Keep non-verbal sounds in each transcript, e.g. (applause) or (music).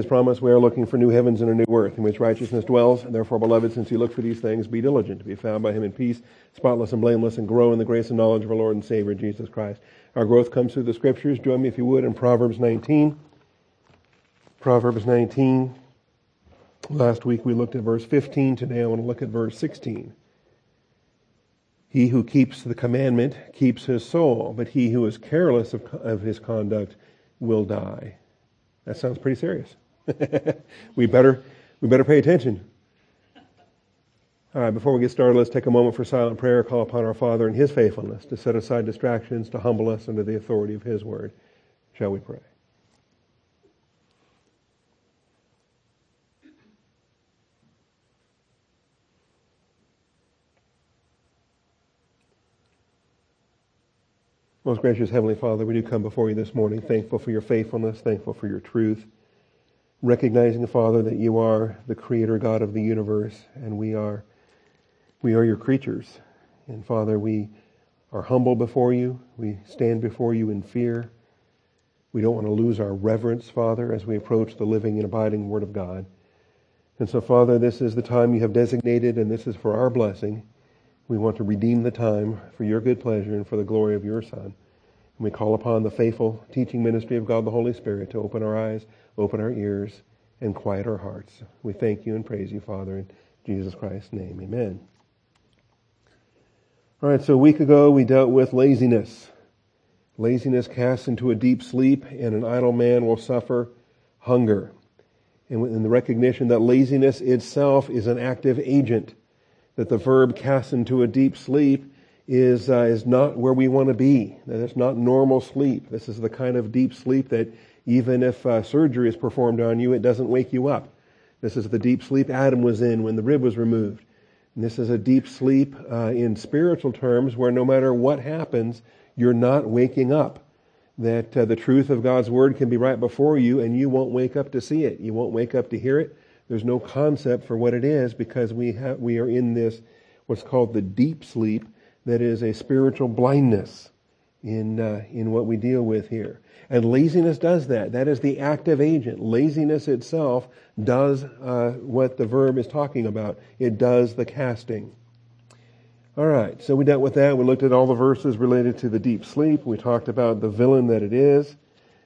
His promise, we are looking for new heavens and a new earth in which righteousness dwells. And Therefore, beloved, since you look for these things, be diligent to be found by him in peace, spotless and blameless, and grow in the grace and knowledge of our Lord and Savior, Jesus Christ. Our growth comes through the scriptures. Join me, if you would, in Proverbs 19. Proverbs 19. Last week we looked at verse 15. Today I want to look at verse 16. He who keeps the commandment keeps his soul, but he who is careless of, of his conduct will die. That sounds pretty serious. (laughs) we better we better pay attention. All right, before we get started, let's take a moment for silent prayer, call upon our Father and His faithfulness to set aside distractions, to humble us under the authority of His word. Shall we pray? Most gracious Heavenly Father, we do come before you this morning, thankful for your faithfulness, thankful for your truth, recognizing, Father, that you are the Creator God of the universe, and we are we are your creatures. And Father, we are humble before you. We stand before you in fear. We don't want to lose our reverence, Father, as we approach the living and abiding Word of God. And so, Father, this is the time you have designated, and this is for our blessing. We want to redeem the time for your good pleasure and for the glory of your Son. And we call upon the faithful teaching ministry of God the Holy Spirit to open our eyes, open our ears, and quiet our hearts. We thank you and praise you, Father, in Jesus Christ's name. Amen. All right, so a week ago we dealt with laziness. Laziness casts into a deep sleep, and an idle man will suffer hunger. And in the recognition that laziness itself is an active agent that the verb cast into a deep sleep is, uh, is not where we want to be. That it's not normal sleep. This is the kind of deep sleep that even if uh, surgery is performed on you, it doesn't wake you up. This is the deep sleep Adam was in when the rib was removed. And this is a deep sleep uh, in spiritual terms where no matter what happens, you're not waking up. That uh, the truth of God's word can be right before you and you won't wake up to see it. You won't wake up to hear it. There's no concept for what it is because we have, we are in this, what's called the deep sleep that is a spiritual blindness in, uh, in what we deal with here. And laziness does that. That is the active agent. Laziness itself does uh, what the verb is talking about. It does the casting. All right, so we dealt with that. We looked at all the verses related to the deep sleep. We talked about the villain that it is,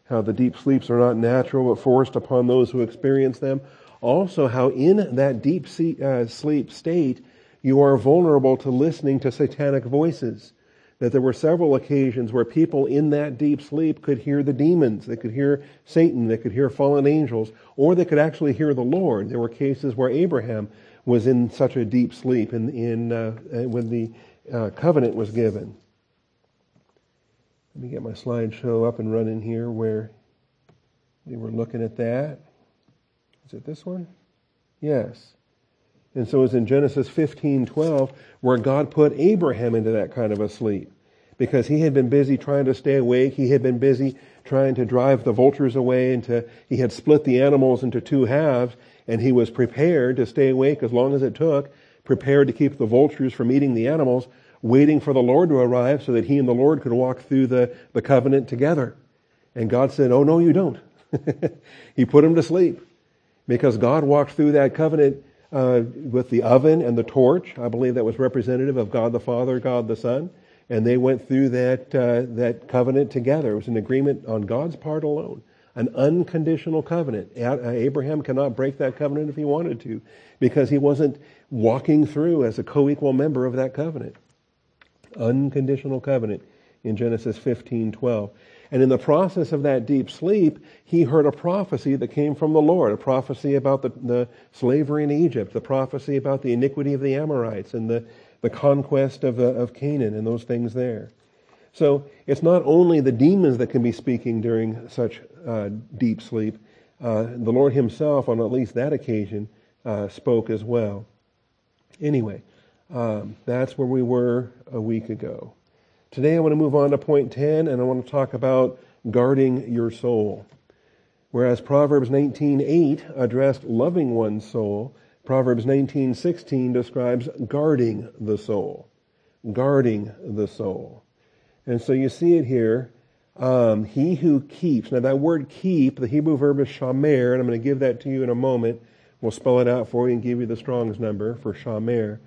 how the deep sleeps are not natural but forced upon those who experience them. Also, how in that deep uh, sleep state, you are vulnerable to listening to satanic voices. That there were several occasions where people in that deep sleep could hear the demons, they could hear Satan, they could hear fallen angels, or they could actually hear the Lord. There were cases where Abraham was in such a deep sleep in, in uh, when the uh, covenant was given. Let me get my slideshow up and running here where we were looking at that. Is it this one? Yes. And so it's in Genesis 15, 12, where God put Abraham into that kind of a sleep. Because he had been busy trying to stay awake. He had been busy trying to drive the vultures away and to, he had split the animals into two halves and he was prepared to stay awake as long as it took, prepared to keep the vultures from eating the animals, waiting for the Lord to arrive so that he and the Lord could walk through the, the covenant together. And God said, Oh no, you don't. (laughs) he put him to sleep because God walked through that covenant uh, with the oven and the torch. I believe that was representative of God the Father, God the Son, and they went through that uh, that covenant together. It was an agreement on God's part alone, an unconditional covenant. Abraham cannot break that covenant if he wanted to, because he wasn't walking through as a co-equal member of that covenant. Unconditional covenant in Genesis 15:12. And in the process of that deep sleep, he heard a prophecy that came from the Lord, a prophecy about the, the slavery in Egypt, the prophecy about the iniquity of the Amorites and the, the conquest of, uh, of Canaan and those things there. So it's not only the demons that can be speaking during such uh, deep sleep. Uh, the Lord himself, on at least that occasion, uh, spoke as well. Anyway, um, that's where we were a week ago. Today I want to move on to point 10 and I want to talk about guarding your soul. Whereas Proverbs 19:8 addressed loving one's soul, Proverbs 19:16 describes guarding the soul. Guarding the soul. And so you see it here Um, he who keeps. Now that word keep, the Hebrew verb is shamar, and I'm going to give that to you in a moment. We'll spell it out for you and give you the Strong's number for shamar.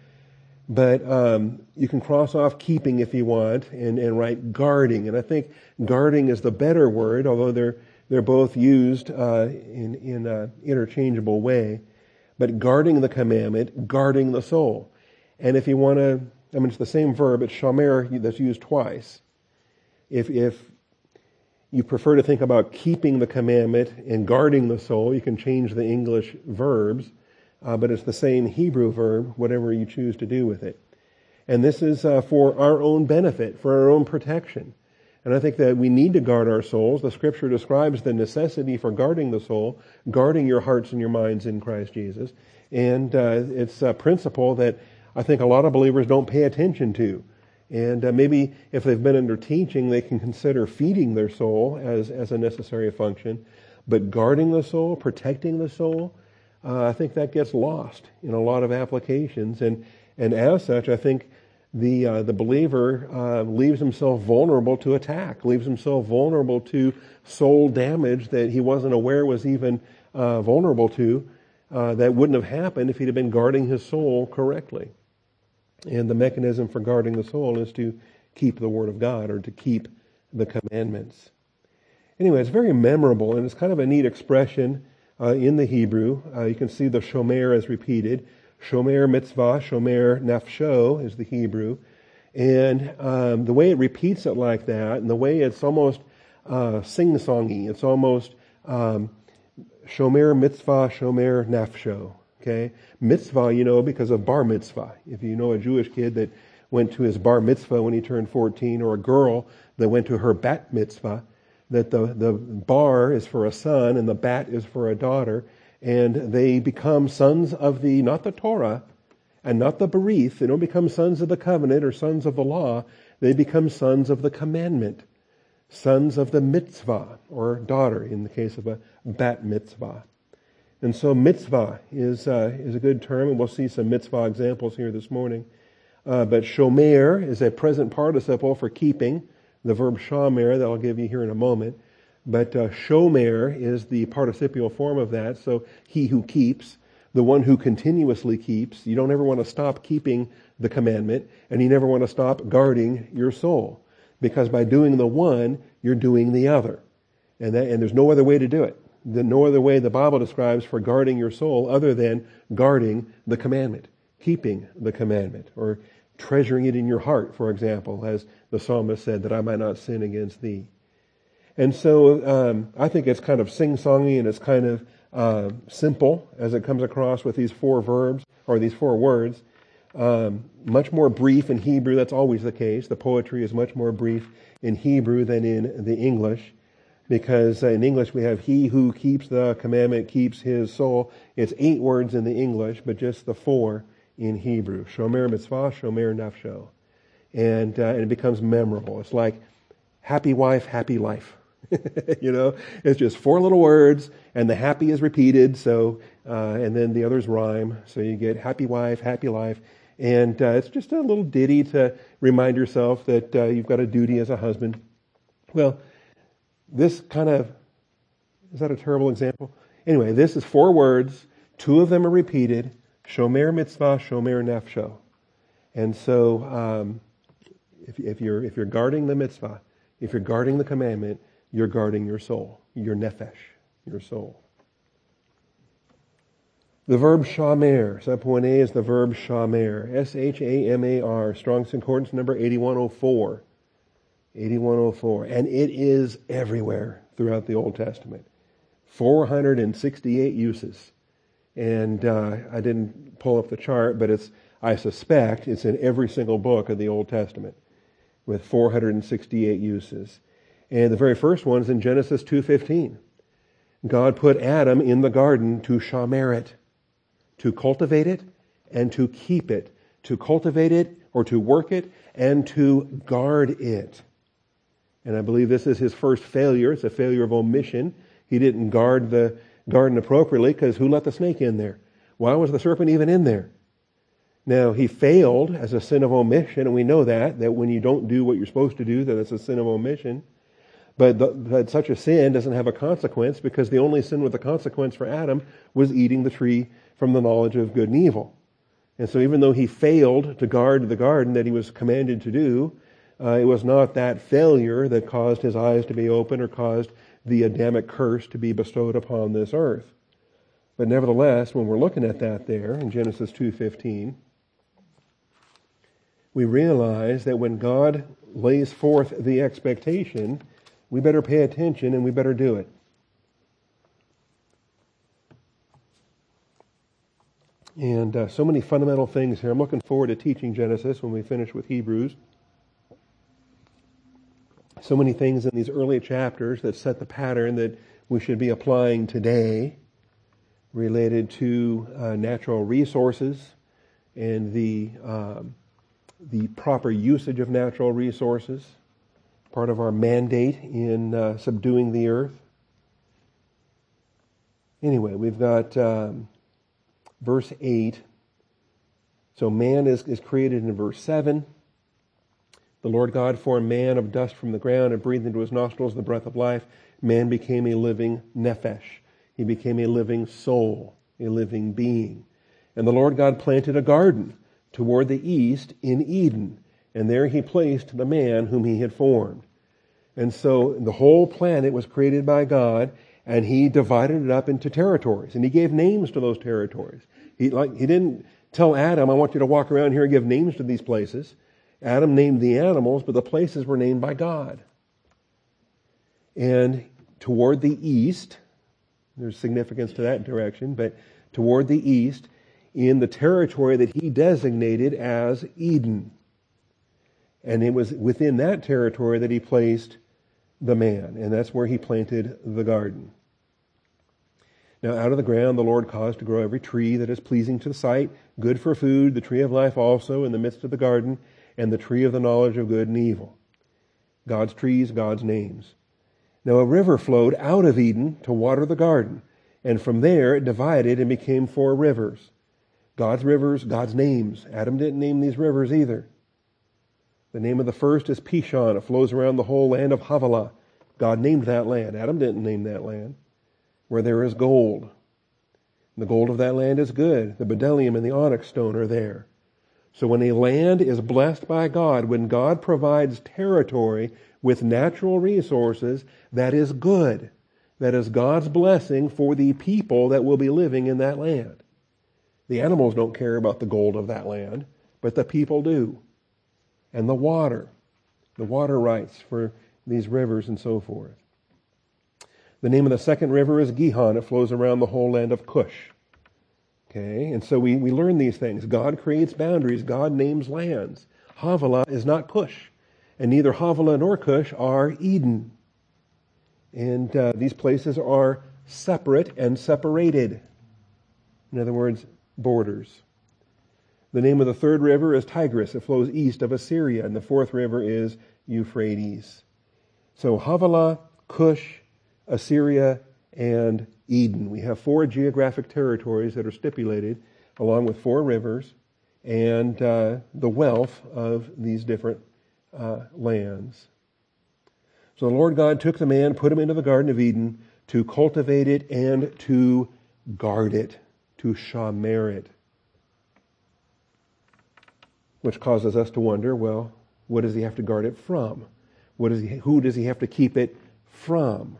But um, you can cross off keeping if you want and, and write guarding. And I think guarding is the better word, although they're, they're both used uh, in, in an interchangeable way. But guarding the commandment, guarding the soul. And if you want to, I mean, it's the same verb, it's shamar that's used twice. If, if you prefer to think about keeping the commandment and guarding the soul, you can change the English verbs uh, but it's the same Hebrew verb, whatever you choose to do with it. And this is uh, for our own benefit, for our own protection. And I think that we need to guard our souls. The scripture describes the necessity for guarding the soul, guarding your hearts and your minds in Christ Jesus. And uh, it's a principle that I think a lot of believers don't pay attention to. And uh, maybe if they've been under teaching, they can consider feeding their soul as, as a necessary function. But guarding the soul, protecting the soul, uh, I think that gets lost in a lot of applications. And, and as such, I think the, uh, the believer uh, leaves himself vulnerable to attack, leaves himself vulnerable to soul damage that he wasn't aware was even uh, vulnerable to, uh, that wouldn't have happened if he'd have been guarding his soul correctly. And the mechanism for guarding the soul is to keep the Word of God or to keep the commandments. Anyway, it's very memorable and it's kind of a neat expression uh, in the Hebrew. Uh, you can see the shomer is repeated. Shomer mitzvah, shomer nafsho is the Hebrew. And um, the way it repeats it like that, and the way it's almost uh, sing-songy, it's almost um, shomer mitzvah, shomer nafsho. Okay, mitzvah, you know, because of bar mitzvah. If you know a Jewish kid that went to his bar mitzvah when he turned 14, or a girl that went to her bat mitzvah, that the, the bar is for a son and the bat is for a daughter, and they become sons of the, not the Torah, and not the Berith. They don't become sons of the covenant or sons of the law. They become sons of the commandment, sons of the mitzvah, or daughter in the case of a bat mitzvah. And so mitzvah is, uh, is a good term, and we'll see some mitzvah examples here this morning. Uh, but shomer is a present participle for keeping the verb shomer that I'll give you here in a moment. But uh, shomer is the participial form of that. So he who keeps, the one who continuously keeps. You don't ever want to stop keeping the commandment, and you never want to stop guarding your soul. Because by doing the one, you're doing the other. And, that, and there's no other way to do it. The, no other way the Bible describes for guarding your soul other than guarding the commandment, keeping the commandment, or treasuring it in your heart, for example, as the psalmist said, that I might not sin against thee. And so um, I think it's kind of sing-songy and it's kind of uh, simple as it comes across with these four verbs or these four words. Um, much more brief in Hebrew. That's always the case. The poetry is much more brief in Hebrew than in the English, because in English we have "He who keeps the commandment keeps his soul." It's eight words in the English, but just the four in Hebrew. Shomer mitzvah, shomer nafsho. And, uh, and it becomes memorable. It's like happy wife, happy life. (laughs) you know, it's just four little words, and the happy is repeated. So, uh, and then the others rhyme. So you get happy wife, happy life, and uh, it's just a little ditty to remind yourself that uh, you've got a duty as a husband. Well, this kind of is that a terrible example? Anyway, this is four words. Two of them are repeated. Shomer mitzvah, shomer nafsho. And so, um, if, if, you're, if you're guarding the mitzvah, if you're guarding the commandment, you're guarding your soul, your nefesh, your soul. The verb shamar, subpoint A is the verb shamar, S-H-A-M-A-R, Strong's Concordance number 8104. 8104. And it is everywhere throughout the Old Testament. 468 uses and uh, I didn't pull up the chart, but it's I suspect it's in every single book of the Old Testament, with 468 uses. And the very first one is in Genesis 2:15. God put Adam in the garden to shamar it, to cultivate it and to keep it, to cultivate it or to work it and to guard it. And I believe this is his first failure. It's a failure of omission. He didn't guard the garden appropriately because who let the snake in there? Why was the serpent even in there? Now, he failed as a sin of omission, and we know that, that when you don't do what you're supposed to do, that it's a sin of omission. But, the, such a sin doesn't have a consequence because the only sin with a consequence for Adam was eating the tree from the knowledge of good and evil. And so even though he failed to guard the garden that he was commanded to do, uh, it was not that failure that caused his eyes to be open or caused the Adamic curse to be bestowed upon this earth. But nevertheless, when we're looking at that there in Genesis 2:15, we realize that when God lays forth the expectation, we better pay attention and we better do it. And uh, so many fundamental things here. I'm looking forward to teaching Genesis when we finish with Hebrews. So many things in these early chapters that set the pattern that we should be applying today related to uh, natural resources and the, um, the proper usage of natural resources, part of our mandate in uh, subduing the earth. Anyway, we've got um, verse 8. So man is, is created in verse 7. The Lord God formed man of dust from the ground and breathed into his nostrils the breath of life. Man became a living nephesh. He became a living soul, a living being. And the Lord God planted a garden toward the east in Eden, and there he placed the man whom he had formed. And so the whole planet was created by God, and he divided it up into territories and he gave names to those territories he like he didn't tell adam i want you to walk around here and give names to these places adam named the animals but the places were named by god. And toward the east there's significance to that direction but toward the east in the territory that he designated as eden. And it was within that territory that he placed the man and that's where he planted the garden. Now out of the ground the Lord caused to grow every tree that is pleasing to the sight, good for food, the tree of life also in the midst of the garden, and the tree of the knowledge of good and evil. God's trees, God's names. Now a river flowed out of Eden to water the garden, and from there it divided and became four rivers. God's rivers, God's names. Adam didn't name these rivers either. The name of the first is Pishon. It flows around the whole land of Havilah. God named that land. Adam didn't name that land where there is gold. The gold of that land is good. The bdellium and the onyx stone are there. So when a land is blessed by God, when God provides territory with natural resources, that is good. That is God's blessing for the people that will be living in that land. The animals don't care about the gold of that land, but the people do. And the water, the water rights for these rivers and so forth. The name of the second river is Gihon. It flows around the whole land of Cush. Okay, and so we, we learn these things. God creates boundaries. God names lands. Havilah is not Cush, and neither Havilah nor Cush are Eden. And uh, these places are separate and separated. In other words, borders. The name of the third river is Tigris. It flows east of Assyria, and the fourth river is Euphrates. So Havilah, Cush, Assyria, and Eden. We have four geographic territories that are stipulated, along with four rivers, and uh, the wealth of these different uh, lands. So the Lord God took the man, put him into the Garden of Eden to cultivate it and to guard it, to shamar it. Which causes us to wonder, well, what does he have to guard it from? What does he, who does he have to keep it from?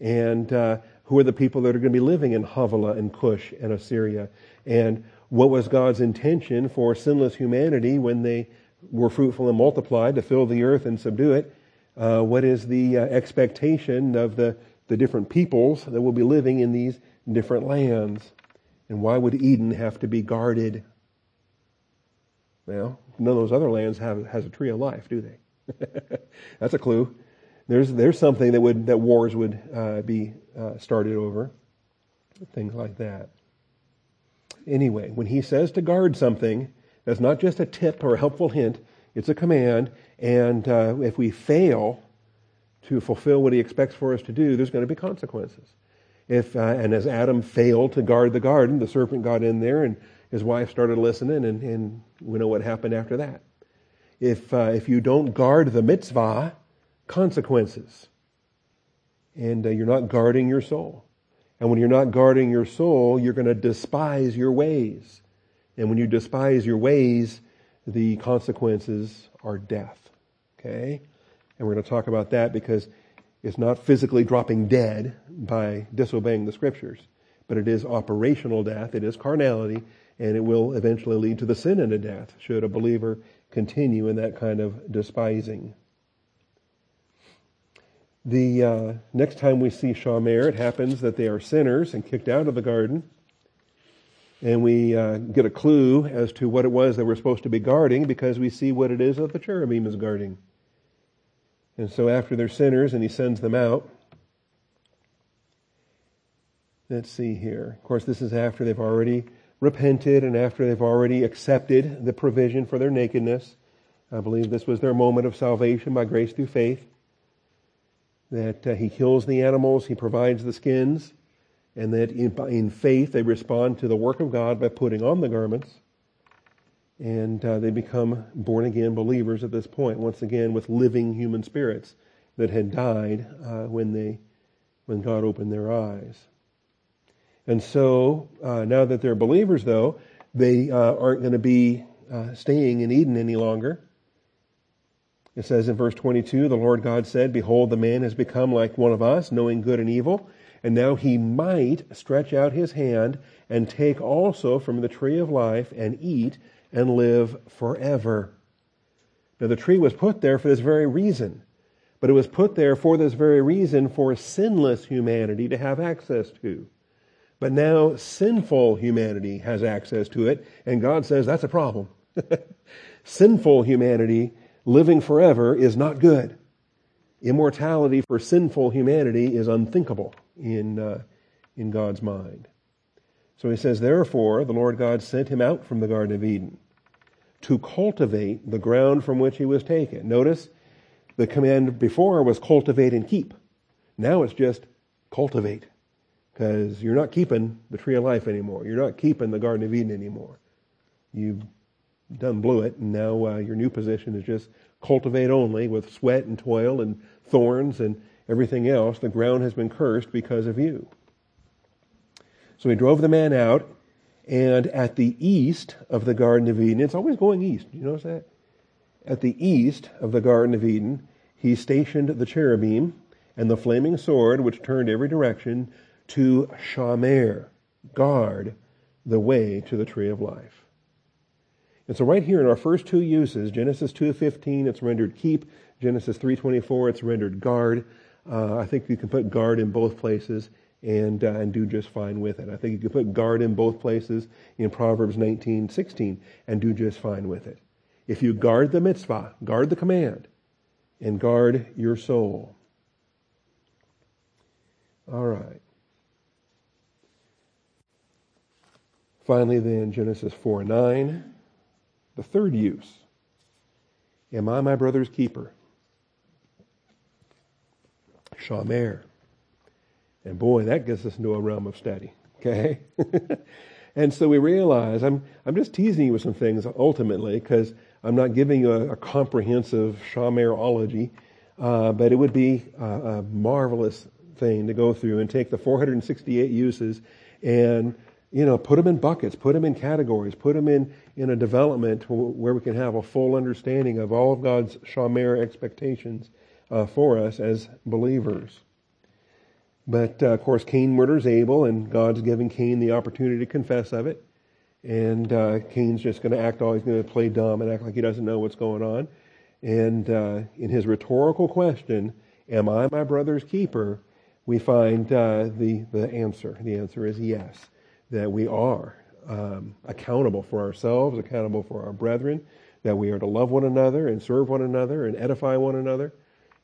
and uh, who are the people that are going to be living in Havilah and Cush and Assyria, and what was God's intention for sinless humanity when they were fruitful and multiplied to fill the earth and subdue it. Uh, what is the uh, expectation of the, the different peoples that will be living in these different lands? And why would Eden have to be guarded? Well, none of those other lands have has a tree of life, do they? (laughs) That's a clue. There's, there's something that, would, that wars would uh, be uh, started over, things like that. Anyway, when he says to guard something, that's not just a tip or a helpful hint, it's a command. And uh, if we fail to fulfill what he expects for us to do, there's going to be consequences. If, uh, and as Adam failed to guard the garden, the serpent got in there and his wife started listening, and, and we know what happened after that. If, uh, if you don't guard the mitzvah, consequences. and uh, you're not guarding your soul. And when you're not guarding your soul, you're going to despise your ways. And when you despise your ways, the consequences are death. Okay? And we're going to talk about that because it's not physically dropping dead by disobeying the scriptures, but it is operational death, it is carnality, and it will eventually lead to the sin and to death should a believer continue in that kind of despising. The uh, next time we see Shamar, it happens that they are sinners and kicked out of the garden. And we uh, get a clue as to what it was they were supposed to be guarding because we see what it is that the cherubim is guarding. And so after they're sinners and he sends them out, let's see here. Of course, this is after they've already repented and after they've already accepted the provision for their nakedness. I believe this was their moment of salvation by grace through faith. That uh, he kills the animals, he provides the skins, and that in, in, faith they respond to the work of God by putting on the garments. And uh, they become born again believers at this point, once again with living human spirits that had died uh, when, they, when God opened their eyes. And so uh, now that they're believers, though, they uh, aren't going to be uh, staying in Eden any longer. It says in verse 22, the Lord God said, Behold, the man has become like one of us, knowing good and evil. And now he might stretch out his hand and take also from the tree of life and eat and live forever. Now the tree was put there for this very reason. But it was put there for this very reason for sinless humanity to have access to. But now sinful humanity has access to it, and God says that's a problem. (laughs) sinful humanity living forever is not good. Immortality for sinful humanity is unthinkable in, uh, in God's mind. So he says, Therefore, the Lord God sent him out from the Garden of Eden to cultivate the ground from which he was taken. Notice the command before was cultivate and keep. Now it's just cultivate because you're not keeping the tree of life anymore. You're not keeping the Garden of Eden anymore. You've done blew it, and now uh, your new position is just cultivate only with sweat and toil and thorns and everything else. The ground has been cursed because of you. So he drove the man out, and at the east of the Garden of Eden, it's always going east. You notice that? At the east of the Garden of Eden, he stationed the cherubim and the flaming sword, which turned every direction to shamar, guard the way to the tree of life. And so right here in our first two uses, Genesis 2.15, it's rendered keep. Genesis 3.24, it's rendered guard. Uh, I think you can put guard in both places and, uh, and do just fine with it. I think you can put guard in both places in Proverbs 19.16 and do just fine with it. If you guard the mitzvah, guard the command, and guard your soul. All right. Finally, then, Genesis 4 9, the third use. Am I my brother's keeper? Shamar. And boy, that gets us into a realm of study. Okay? (laughs) and so we realize I'm, I'm just teasing you with some things ultimately because I'm not giving you a, a comprehensive Shamarology, uh, but it would be a, a marvelous thing to go through and take the 468 uses and you know, put them in buckets, put them in categories, put them in, in a development where we can have a full understanding of all of God's Shamar expectations uh, for us as believers. But uh, of course, Cain murders Abel, and God's giving Cain the opportunity to confess of it. And uh, Cain's just going to act all, he's going to play dumb and act like he doesn't know what's going on. And uh, in his rhetorical question, Am I my brother's keeper? we find uh, the, the answer. The answer is yes that we are um, accountable for ourselves, accountable for our brethren, that we are to love one another and serve one another and edify one another.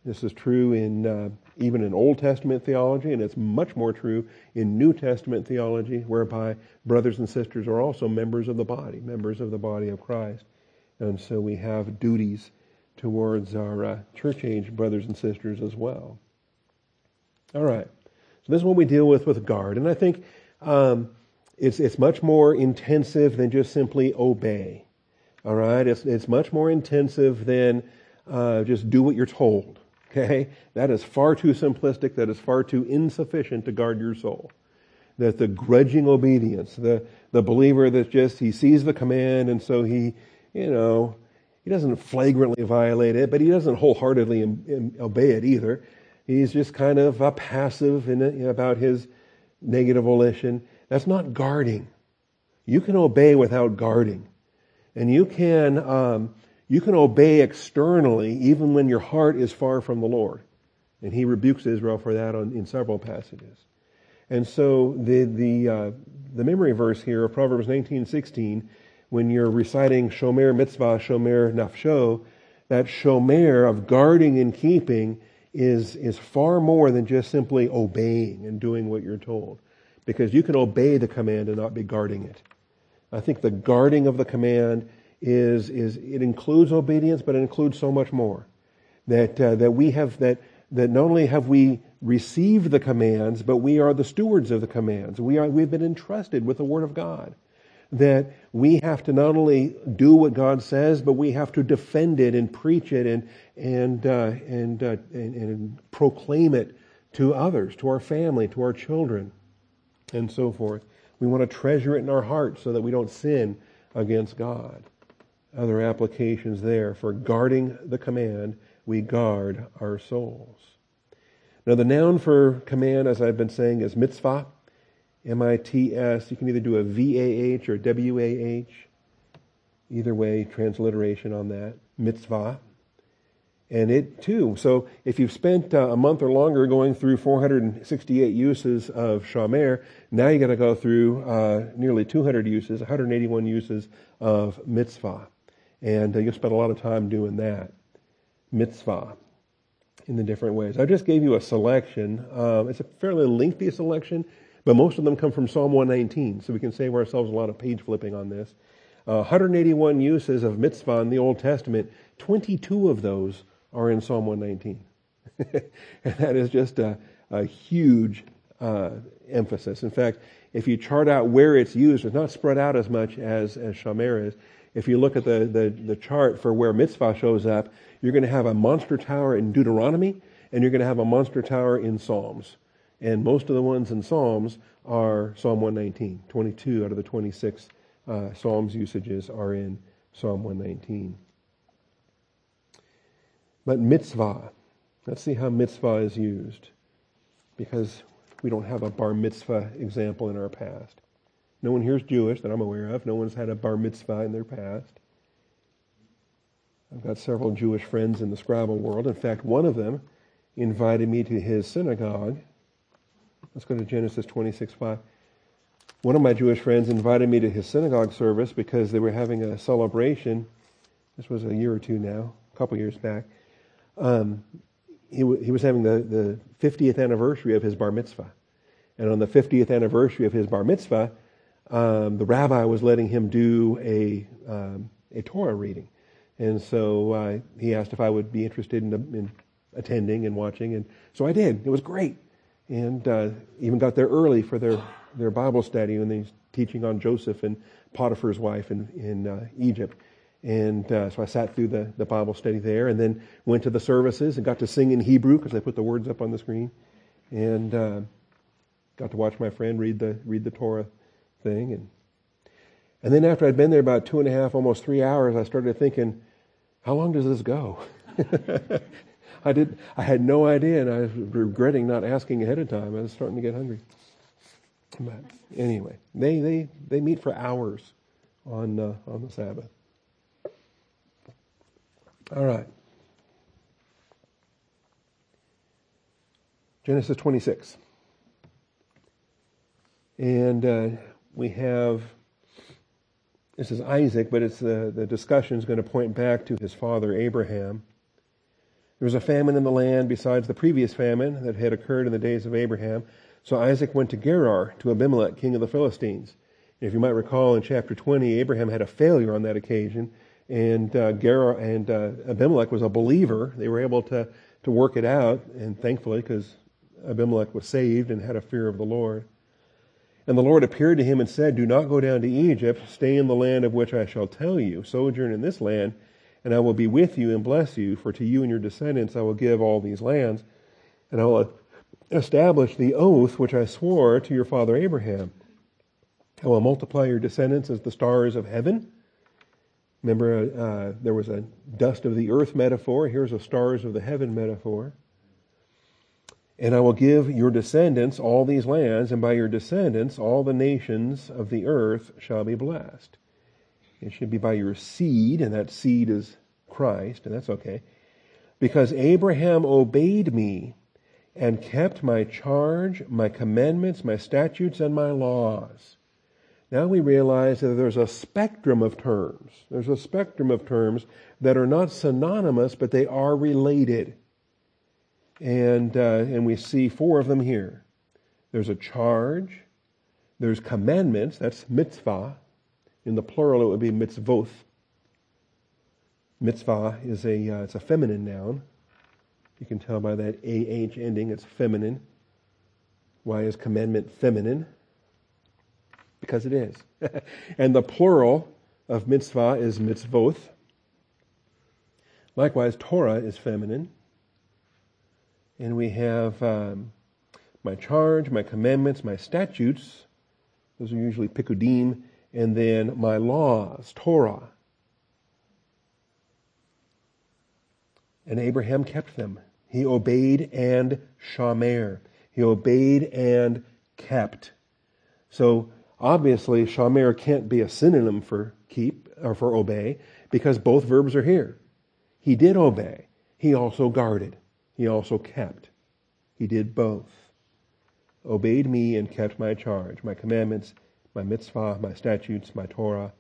This is true in uh, even in Old Testament theology, and it's much more true in New Testament theology, whereby brothers and sisters are also members of the body, members of the body of Christ. And so we have duties towards our uh, church age brothers and sisters as well. All right. So this is what we deal with with guard. And I think um, it's, it's much more intensive than just simply obey. All right? It's, it's much more intensive than uh, just do what you're told. Okay? That is far too simplistic. That is far too insufficient to guard your soul. That the grudging obedience, the, the believer that just, he sees the command and so he, you know, he doesn't flagrantly violate it, but he doesn't wholeheartedly in, in, obey it either. He's just kind of passive in about his negative volition. That's not guarding. You can obey without guarding. And you can, um, you can obey externally even when your heart is far from the Lord. And he rebukes Israel for that on, in several passages. And so the, the, uh, the memory verse here of Proverbs 19:16, when you're reciting Shomer Mitzvah, Shomer Nafsho, that Shomer of guarding and keeping is, is far more than just simply obeying and doing what you're told. Because you can obey the command and not be guarding it. I think the guarding of the command is, is it includes obedience, but it includes so much more. That, uh, that we have, that, that not only have we received the commands, but we are the stewards of the commands. We are, we've been entrusted with the Word of God. That we have to not only do what God says, but we have to defend it and preach it and, and, uh, and, uh, and, and proclaim it to others, to our family, to our children, and so forth. We want to treasure it in our hearts so that we don't sin against God other applications there. For guarding the command, we guard our souls. Now, the noun for command, as I've been saying, is mitzvah. M-I-T-S. You can either do a V-A-H or W-A-H. Either way, transliteration on that. Mitzvah. And it too. So if you've spent uh, a month or longer going through 468 uses of shomer, now you got to go through uh, nearly 200 uses, 181 uses of mitzvah. And uh, you'll spend a lot of time doing that. Mitzvah in the different ways. I just gave you a selection. Um, it's a fairly lengthy selection, but most of them come from Psalm 119, so we can save ourselves a lot of page flipping on this. Uh, 181 uses of mitzvah in the Old Testament, 22 of those are in Psalm 119. (laughs) and that is just a, a huge uh, emphasis. In fact, if you chart out where it's used, it's not spread out as much as, as Shomer is if you look at the, the, the chart for where mitzvah shows up, you're going to have a monster tower in Deuteronomy, and you're going to have a monster tower in Psalms. And most of the ones in Psalms are Psalm 119. 22 out of the 26 uh, Psalms usages are in Psalm 119. But mitzvah, let's see how mitzvah is used, because we don't have a bar mitzvah example in our past. No one here is Jewish that I'm aware of. No one's had a bar mitzvah in their past. I've got several Jewish friends in the Scrabble world. In fact, one of them invited me to his synagogue. Let's go to Genesis 26 5. One of my Jewish friends invited me to his synagogue service because they were having a celebration. This was a year or two now, a couple years back. Um, he, w- he was having the, the 50th anniversary of his bar mitzvah. And on the 50th anniversary of his bar mitzvah, um, the rabbi was letting him do a, um, a Torah reading. And so uh, he asked if I would be interested in, in, attending and watching. And so I did. It was great. And uh, even got there early for their, their Bible study and he's teaching on Joseph and Potiphar's wife in, in uh, Egypt. And uh, so I sat through the, the Bible study there and then went to the services and got to sing in Hebrew because they put the words up on the screen. And uh, got to watch my friend read the, read the Torah thing. And, and then after I'd been there about two and a half, almost three hours, I started thinking, how long does this go? (laughs) I did. I had no idea, and I was regretting not asking ahead of time. I was starting to get hungry. But anyway, they they they meet for hours on uh, on the Sabbath. All right. Genesis 26. And uh, we have, this is Isaac, but it's the, the discussion is going to point back to his father Abraham. There was a famine in the land besides the previous famine that had occurred in the days of Abraham. So Isaac went to Gerar, to Abimelech, king of the Philistines. And If you might recall in chapter 20, Abraham had a failure on that occasion, and uh, Gerar and uh, Abimelech was a believer. They were able to, to work it out, and thankfully, because Abimelech was saved and had a fear of the Lord. And the Lord appeared to him and said, Do not go down to Egypt, stay in the land of which I shall tell you, sojourn in this land, and I will be with you and bless you, for to you and your descendants I will give all these lands, and I will establish the oath which I swore to your father Abraham. I will multiply your descendants as the stars of heaven. Remember, uh, there was a dust of the earth metaphor. Here's a stars of the heaven metaphor. And I will give your descendants all these lands, and by your descendants all the nations of the earth shall be blessed. It should be by your seed, and that seed is Christ, and that's okay. Because Abraham obeyed me and kept my charge, my commandments, my statutes, and my laws. Now we realize that there's a spectrum of terms. There's a spectrum of terms that are not synonymous, but they are related. And, uh, and we see four of them here. There's a charge. There's commandments. That's mitzvah. In the plural, it would be mitzvoth. Mitzvah is a, uh, it's a feminine noun. You can tell by that AH ending, it's feminine. Why is commandment feminine? Because it is. (laughs) and the plural of mitzvah is mitzvoth. Likewise, Torah is feminine. And we have um, my charge, my commandments, my statutes. Those are usually pikudim. And then my laws, Torah. And Abraham kept them. He obeyed and shamar. He obeyed and kept. So obviously, shamar can't be a synonym for keep or for obey because both verbs are here. He did obey. He also guarded he also kept. He did both. Obeyed me and kept my charge, my commandments, my mitzvah, my statutes, my Torah.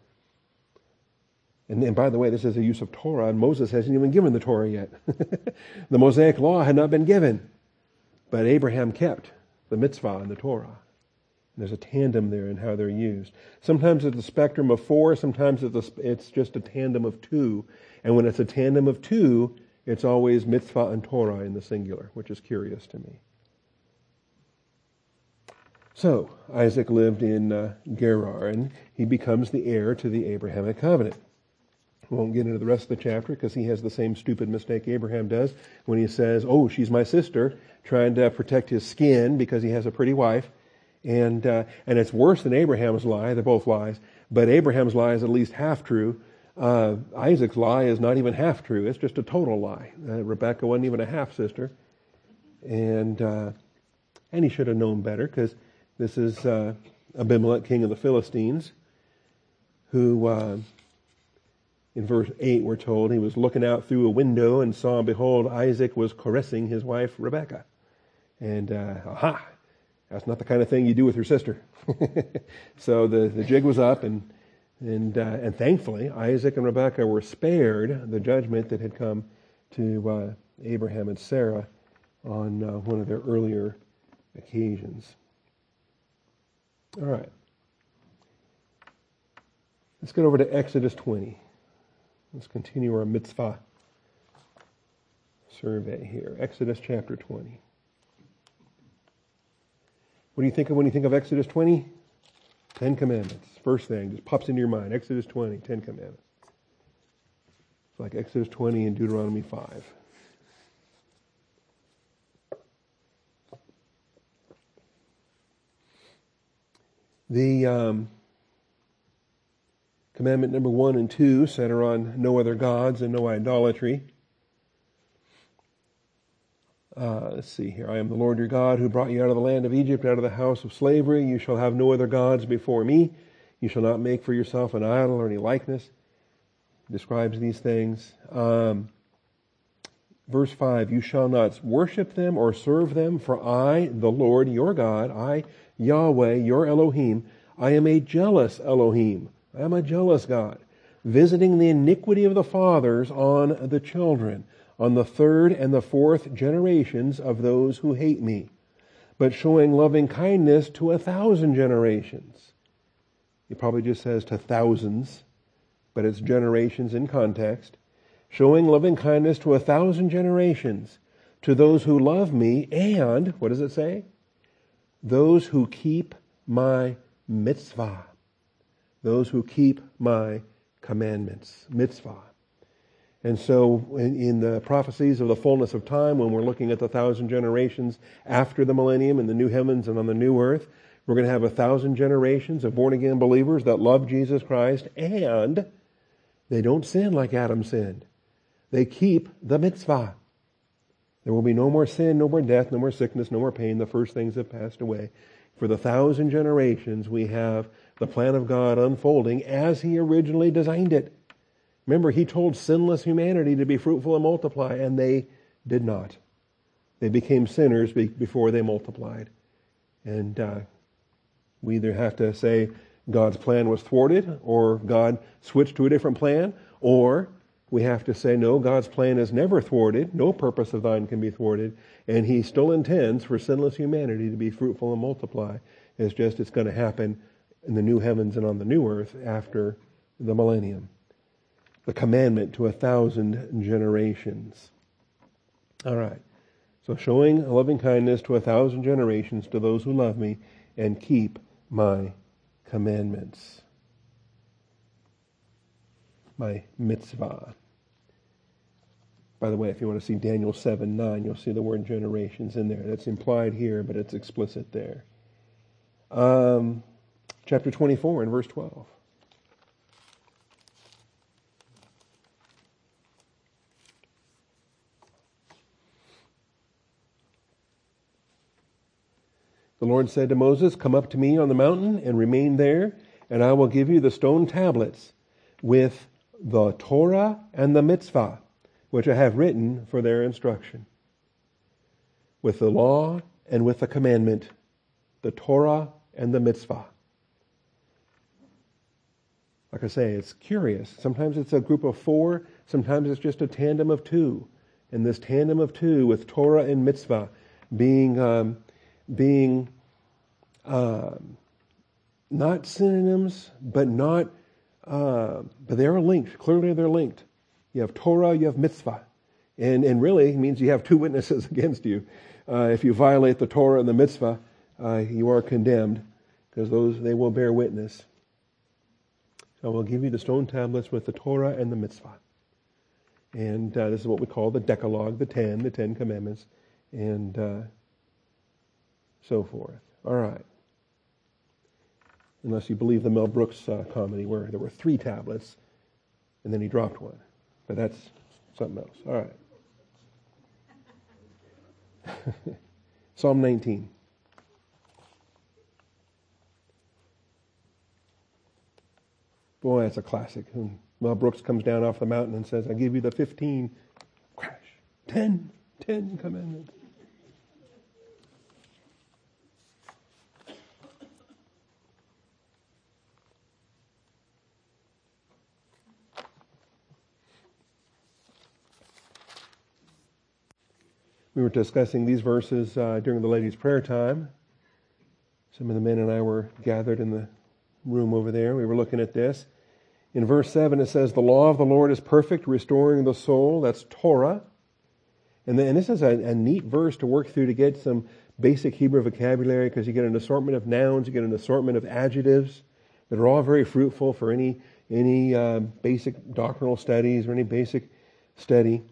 And, and by the way, this is a use of Torah, and Moses hasn't even given the Torah yet. (laughs) the Mosaic law had not been given, but Abraham kept the mitzvah and the Torah. There's a tandem there in how they're used. Sometimes it's a spectrum of four, sometimes it's just a tandem of two. And when it's a tandem of two, it's always mitzvah and Torah in the singular, which is curious to me. So, Isaac lived in uh, Gerar, and he becomes the heir to the Abrahamic covenant. We won't get into the rest of the chapter because he has the same stupid mistake Abraham does when he says, Oh, she's my sister, trying to protect his skin because he has a pretty wife. And, uh, and it's worse than Abraham's lie. They're both lies. But Abraham's lie is at least half true. Uh, Isaac's lie is not even half true. It's just a total lie. Uh, Rebecca wasn't even a half sister, and uh, and he should have known better because this is uh, Abimelech, king of the Philistines, who uh, in verse eight we're told he was looking out through a window and saw, behold, Isaac was caressing his wife Rebecca, and aha, that's not the kind of thing you do with your sister. (laughs) so the the jig was up and and, uh, and thankfully, Isaac and Rebekah were spared the judgment that had come to uh, Abraham and Sarah on uh, one of their earlier occasions. All right. Let's get over to Exodus 20. Let's continue our mitzvah survey here. Exodus chapter 20. What do you think of when you think of Exodus 20? Ten Commandments. First thing, just pops into your mind. Exodus 20, Ten Commandments. It's like Exodus 20 and Deuteronomy 5. The um, commandment number one and two center on no other gods and no idolatry. Uh, let's see here. I am the Lord your God who brought you out of the land of Egypt, out of the house of slavery. You shall have no other gods before me. You shall not make for yourself an idol or any likeness. Describes these things. Um, verse 5 You shall not worship them or serve them, for I, the Lord your God, I, Yahweh, your Elohim, I am a jealous Elohim. I am a jealous God, visiting the iniquity of the fathers on the children on the third and the fourth generations of those who hate me, but showing loving kindness to a thousand generations. He probably just says to thousands, but it's generations in context. Showing loving kindness to a thousand generations, to those who love me, and, what does it say? Those who keep my mitzvah. Those who keep my commandments. Mitzvah. And so in, in, the prophecies of the fullness of time, when we're looking at the thousand generations after the millennium in the new heavens and on the new earth, we're going to have a thousand generations of born again believers that love Jesus Christ and they don't sin like Adam sinned. They keep the mitzvah. There will be no more sin, no more death, no more sickness, no more pain. The first things have passed away. For the thousand generations, we have the plan of God unfolding as He originally designed it. Remember, He told sinless humanity to be fruitful and multiply, and they did not. They became sinners before they multiplied. And uh, we either have to say God's plan was thwarted, or God switched to a different plan, or we have to say, no, God's plan is never thwarted. No purpose of thine can be thwarted. And he still intends for sinless humanity to be fruitful and multiply. It's just it's going to happen in the new heavens and on the new earth after the millennium. The commandment to a thousand generations. All right. So showing loving kindness to a thousand generations to those who love me and keep my commandments. My mitzvah. By the way, if you want to see Daniel 7 9, you'll see the word generations in there. That's implied here, but it's explicit there. Um, chapter 24 and verse 12. The Lord said to Moses, Come up to me on the mountain and remain there, and I will give you the stone tablets with the Torah and the mitzvah which I have written for their instruction. With the law and with the commandment, the Torah and the mitzvah. Like I say, it's curious. Sometimes it's a group of four, sometimes it's just a tandem of two. And this tandem of two with Torah and mitzvah being, um, being uh, not synonyms, but not, uh, but they are linked. Clearly they're linked. You have Torah, you have mitzvah. And, and really means you have two witnesses (laughs) against you. Uh, if you violate the Torah and the mitzvah, uh, you are condemned because those they will bear witness. So I will give you the stone tablets with the Torah and the mitzvah. And uh, this is what we call the Decalogue, the Ten, the Ten Commandments, and uh, so forth. All right. Unless you believe the Mel Brooks uh, comedy where there were three tablets and then he dropped one. But that's something else. All right. (laughs) Psalm 19. Boy, that's a classic. Mel Brooks comes down off the mountain and says, I give you the 15, crash, 10, 10 commandments. We were discussing these verses uh, during the ladies' prayer time. Some of the men and I were gathered in the room over there. We were looking at this. In verse 7, it says, The law of the Lord is perfect, restoring the soul. That's Torah. And, then, and this is a, a, neat verse to work through to get some basic Hebrew vocabulary because you get an assortment of nouns, you get an assortment of adjectives that are all very fruitful for any, any uh, basic doctrinal studies or any basic study.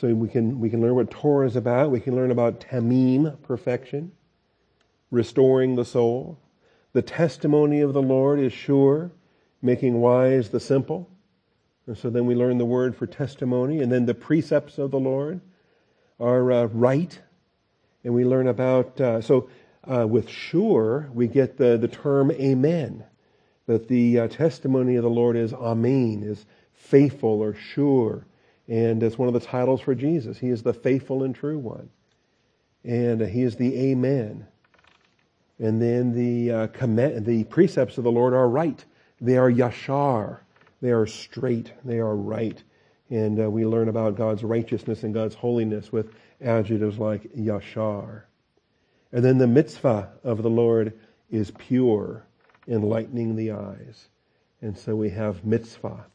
So we can, we can learn what Torah is about. We can learn about tamim, perfection, restoring the soul. The testimony of the Lord is sure, making wise the simple. And so then we learn the word for testimony. And then the precepts of the Lord are uh, right. And we learn about, uh, so uh, with sure, we get the, the term amen. That the uh, testimony of the Lord is amen, is faithful or sure and it's one of the titles for Jesus. He is the faithful and true one. And he is the Amen. And then the, uh, comm- the precepts of the Lord are right. They are yashar. They are straight. They are right. And uh, we learn about God's righteousness and God's holiness with adjectives like yashar. And then the mitzvah of the Lord is pure, enlightening the eyes. And so we have mitzvah.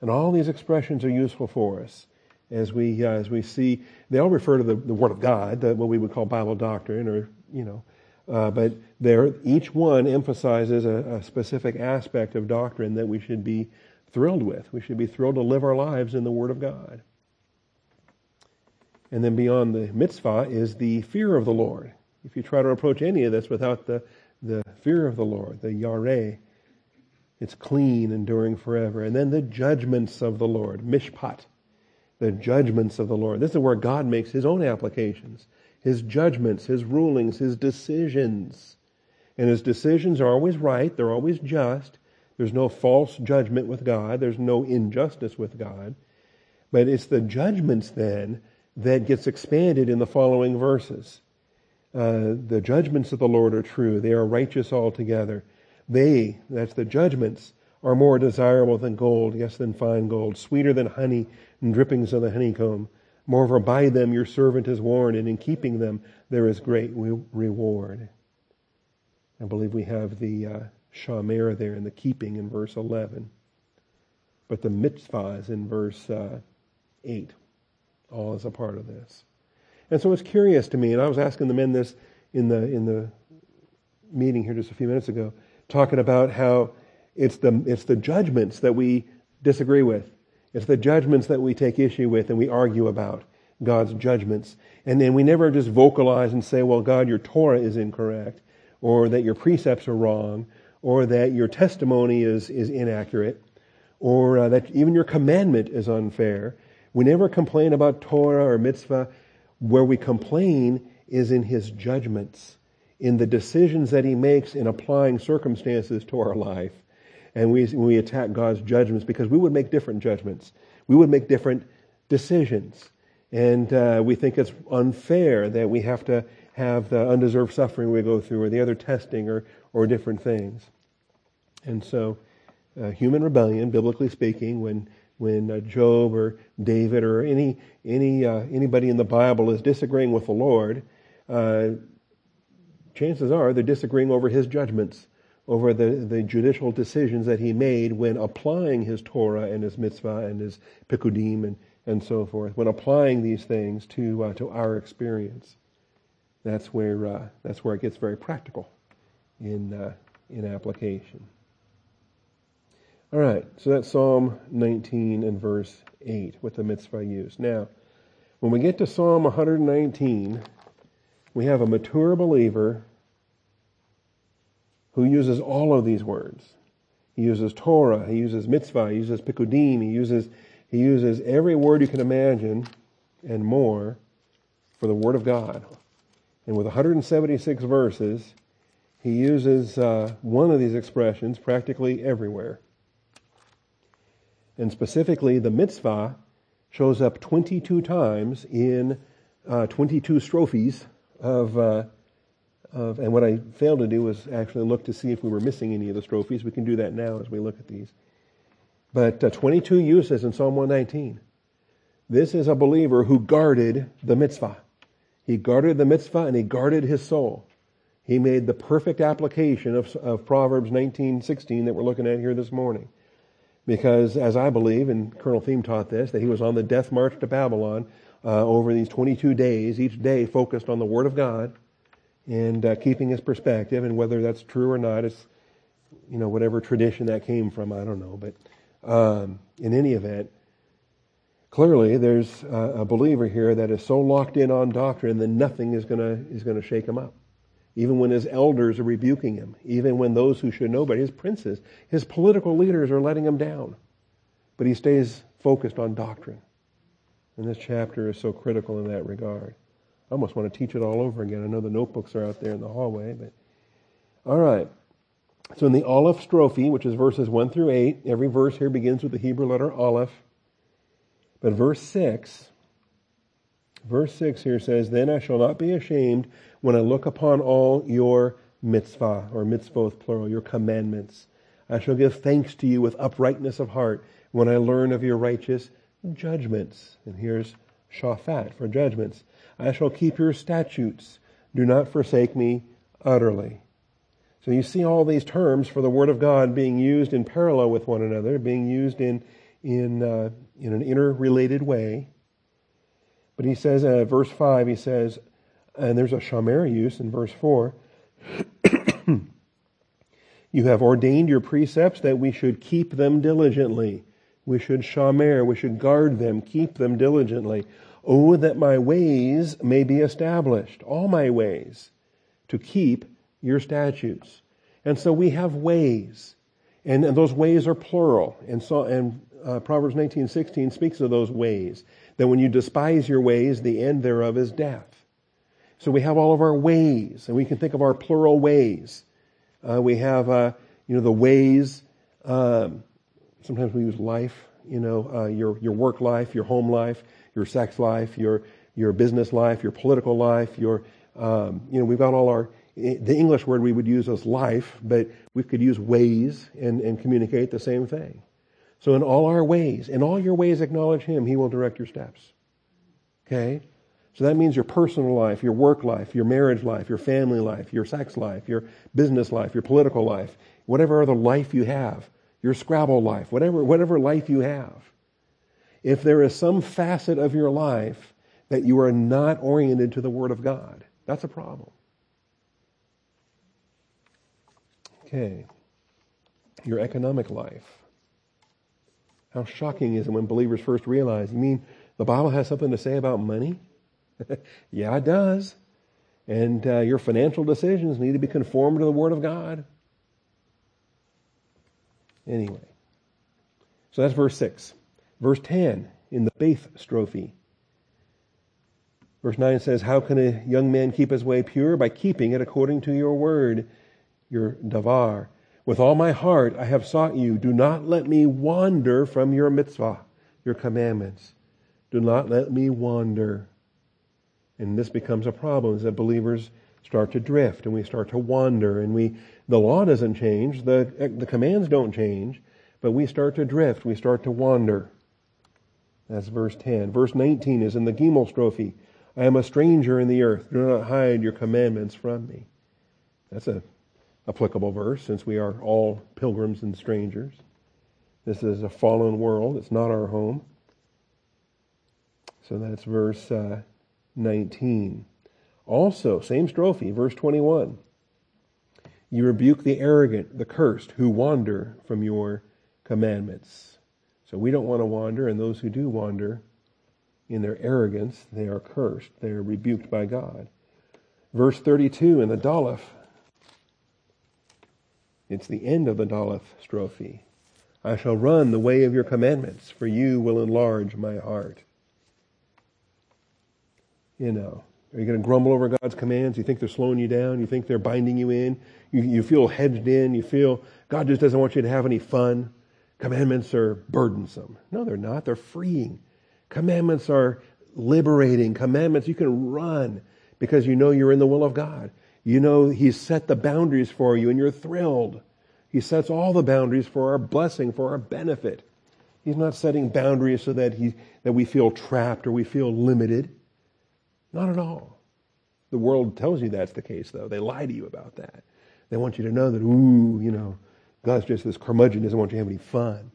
And all these expressions are useful for us as we, uh, as we see, they all refer to the, the Word of God, what we would call Bible doctrine, or, you know, uh, but there, each one emphasizes a, a, specific aspect of doctrine that we should be thrilled with. We should be thrilled to live our lives in the Word of God. And then beyond the mitzvah is the fear of the Lord. If you try to approach any of this without the, the fear of the Lord, the yareh, it's clean, enduring forever. And then the judgments of the Lord, mishpat, the judgments of the Lord. This is where God makes his own applications, his judgments, his rulings, his decisions. And his decisions are always right, they're always just. There's no false judgment with God, there's no injustice with God. But it's the judgments then that gets expanded in the following verses. Uh, the judgments of the Lord are true, they are righteous altogether. They, that's the judgments, are more desirable than gold, yes, than fine gold, sweeter than honey and drippings of the honeycomb. Moreover, by them your servant is warned, and in keeping them there is great reward. I believe we have the uh, shamar there in the keeping in verse 11. But the mitzvah is in verse uh, 8. All is a part of this. And so it's curious to me, and I was asking the men this in the, in the meeting here just a few minutes ago, talking about how it's the, it's the judgments that we disagree with. It's the judgments that we take issue with and we argue about God's judgments. And then we never just vocalize and say, well, God, your Torah is incorrect, or that your precepts are wrong, or that your testimony is, is inaccurate, or uh, that even your commandment is unfair. We never complain about Torah or mitzvah. Where we complain is in his judgments in the decisions that he makes in applying circumstances to our life. And we, we attack God's judgments because we would make different judgments. We would make different decisions. And uh, we think it's unfair that we have to have the undeserved suffering we go through or the other testing or, or different things. And so, uh, human rebellion, biblically speaking, when when uh, Job or David or any any uh, anybody in the Bible is disagreeing with the Lord, uh, chances are they're disagreeing over his judgments, over the, the judicial decisions that he made when applying his Torah and his mitzvah and his pikudim and, and so forth, when applying these things to, uh, to our experience. That's where, uh, that's where it gets very practical in, uh, in application. All right, so that's Psalm 19 and verse 8 with the mitzvah used. Now, when we get to Psalm 119, we have a mature believer who uses all of these words. He uses Torah, he uses mitzvah, he uses pikudim, he uses, he uses every word you can imagine and more for the Word of God. And with 176 verses, he uses uh, one of these expressions practically everywhere. And specifically, the mitzvah shows up 22 times in uh, 22 strophes of uh, of, and what I failed to do was actually look to see if we were missing any of the strophes. We can do that now as we look at these. But uh, 22 uses in Psalm 119. This is a believer who guarded the mitzvah. He guarded the mitzvah and he guarded his soul. He made the perfect application of, of Proverbs 19:16 that we're looking at here this morning. Because, as I believe, and Colonel Thieme taught this, that he was on the death march to Babylon uh, over these 22 days, each day focused on the Word of God and uh, keeping his perspective, and whether that's true or not, it's, you know whatever tradition that came from, I don't know. But um, in any event, clearly there's a believer here that is so locked in on doctrine that nothing is gonna is gonna shake him up. Even when his elders are rebuking him, even when those who should know, but his princes, his political leaders are letting him down, but he stays focused on doctrine. And this chapter is so critical in that regard. I almost want to teach it all over again. I know the notebooks are out there in the hallway, but all right. So in the Aleph strophe, which is verses 1 through 8, every verse here begins with the Hebrew letter Aleph. But verse 6, verse 6 here says, Then I shall not be ashamed when I look upon all your mitzvah, or mitzvoth plural, your commandments. I shall give thanks to you with uprightness of heart when I learn of your righteous judgments. And here's shafat for judgments. I shall keep your statutes. Do not forsake me utterly. So you see all these terms for the Word of God being used in parallel with one another, being used in, in, uh, in an interrelated way. But he says, uh, verse 5, he says, and there's a shamar use in verse 4. (clears throat) You have ordained your precepts that we should keep them diligently. We should shamar, we should guard them, keep them diligently. Oh, that my ways may be established, all my ways, to keep your statutes. And so we have ways, and, those ways are plural. And so, and uh, Proverbs 19:16 speaks of those ways. That when you despise your ways, the end thereof is death. So we have all of our ways, and we can think of our plural ways. Uh, we have, uh, you know, the ways. Um, sometimes we use life. You know, uh, your your work life, your home life, your sex life, your your business life, your political life. Your, um, you know, we've got all our. The English word we would use is life, but we could use ways and, and communicate the same thing. So in all our ways, in all your ways acknowledge Him, He will direct your steps. Okay? So that means your personal life, your work life, your marriage life, your family life, your sex life, your business life, your political life, whatever other life you have, your Scrabble life, whatever, whatever life you have. If there is some facet of your life that you are not oriented to the Word of God, that's a problem. Okay. Your economic life. How shocking is it when believers first realize, you mean the Bible has something to say about money? (laughs) yeah, it does. And uh, your financial decisions need to be conformed to the Word of God. Anyway, so that's verse 6. Verse 10 in the Beth strophe. Verse 9 says, How can a young man keep his way pure? By keeping it according to your word, your davar. With all my heart I have sought you. Do not let me wander from your mitzvah, your commandments. Do not let me wander. And this becomes a problem is that believers start to drift and we start to wander and we, the law doesn't change, the, the commands don't change, but we start to drift, we start to wander. That's verse 10. Verse 19 is in the Gimel strophe. I am a stranger in the earth. Do not hide your commandments from me. That's a applicable verse since we are all pilgrims and strangers. This is a fallen world. It's not our home. So that's verse uh, 19. Also, same strophe, verse 21. You rebuke the arrogant, the cursed, who wander from your commandments. So we don't want to wander, and those who do wander in their arrogance, they are cursed. They are rebuked by God. Verse 32 in the Daleth, it's the end of the Daleth strophe. I shall run the way of your commandments, for you will enlarge my heart. You know, are you going to grumble over God's commands? You think they're slowing you down? You think they're binding you in? You, you feel hedged in? You feel God just doesn't want you to have any fun? Commandments are burdensome. No, they're not. They're freeing. Commandments are liberating. Commandments you can run because you know you're in the will of God. You know He's set the boundaries for you and you're thrilled. He sets all the boundaries for our blessing, for our benefit. He's not setting boundaries so that, he, that we feel trapped or we feel limited. Not at all. The world tells you that's the case, though. They lie to you about that. They want you to know that, ooh, you know, God's just this curmudgeon, doesn't want you to have any fun.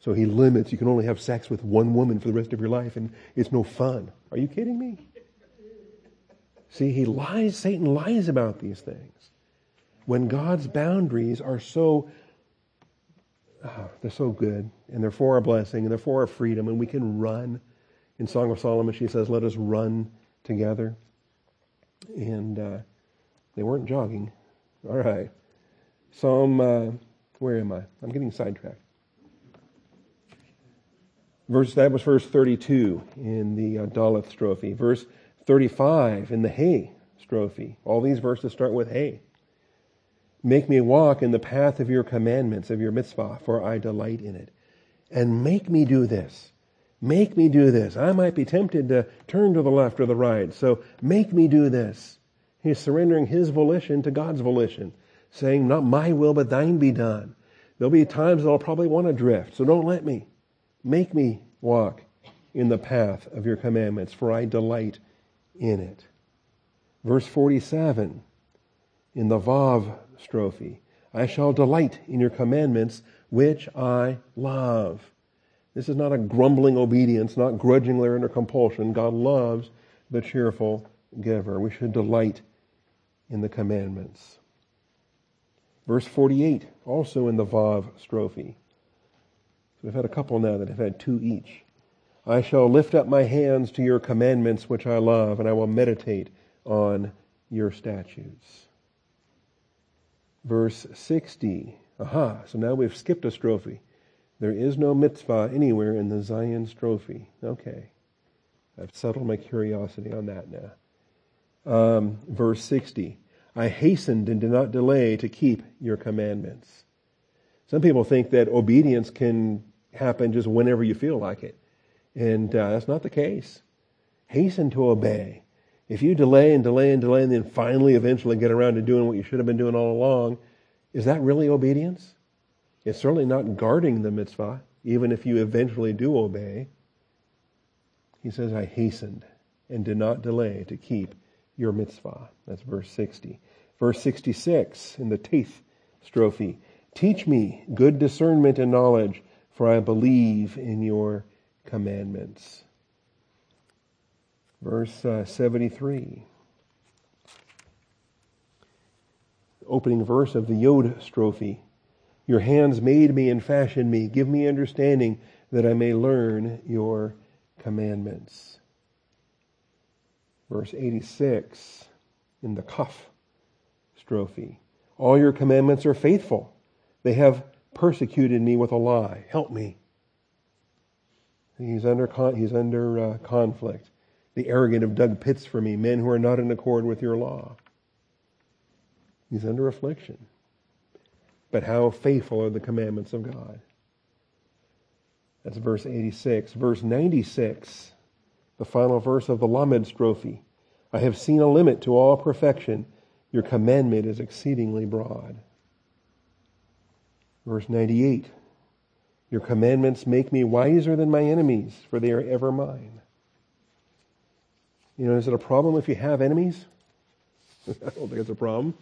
So he limits, you can only have sex with one woman for the rest of your life, and it's no fun. Are you kidding me? See, he lies, Satan lies about these things. When God's boundaries are so, oh, they're so good, and they're for our blessing, and they're for our freedom, and we can run. In Song of Solomon, she says, let us run together. And uh, they weren't jogging. All right. Psalm, uh, where am I? I'm getting sidetracked. Verse that was verse 32 in the uh, Daleth strophe. Verse 35 in the Hey strophe. All these verses start with Hey. Make me walk in the path of your commandments, of your mitzvah, for I delight in it. And make me do this. Make me do this. I might be tempted to turn to the left or the right, so make me do this. He's surrendering his volition to God's volition, saying, Not my will, but thine be done. There'll be times that I'll probably want to drift, so don't let me. Make me walk in the path of your commandments, for I delight in it. Verse 47 in the Vav strophe I shall delight in your commandments, which I love. This is not a grumbling obedience, not grudgingly under compulsion. God loves the cheerful giver. We should delight in the commandments. Verse 48, also in the Vav strophe. We've had a couple now that have had two each. I shall lift up my hands to your commandments which I love, and I will meditate on your statutes. Verse 60. Aha, so now we've skipped a strophe. There is no mitzvah anywhere in the Zayin strophe. Okay. I've settled my curiosity on that now. Um, verse 60. I hastened and did not delay to keep your commandments. Some people think that obedience can happen just whenever you feel like it. And uh, that's not the case. Hasten to obey. If you delay and delay and delay and then finally eventually get around to doing what you should have been doing all along, is that really obedience? It's certainly not guarding the mitzvah, even if you eventually do obey. He says, I hastened and did not delay to keep your mitzvah. That's verse 60. Verse 66 in the Teth strophe. Teach me good discernment and knowledge, for I believe in your commandments. Verse uh, 73. Opening verse of the Yod strophe. Your hands made me and fashioned me. Give me understanding that I may learn your commandments. Verse 86 in the Kaf strophe. All your commandments are faithful. They have persecuted me with a lie. Help me. He's under, con- he's under uh, conflict. The arrogant have dug pits for me, men who are not in accord with your law. He's under affliction. But how faithful are the commandments of God? That's verse 86. Verse 96, the final verse of the Lamed strophe. I have seen a limit to all perfection. Your commandment is exceedingly broad. Verse 98. Your commandments make me wiser than my enemies, for they are ever mine. You know, is it a problem if you have enemies? (laughs) I don't think it's a problem.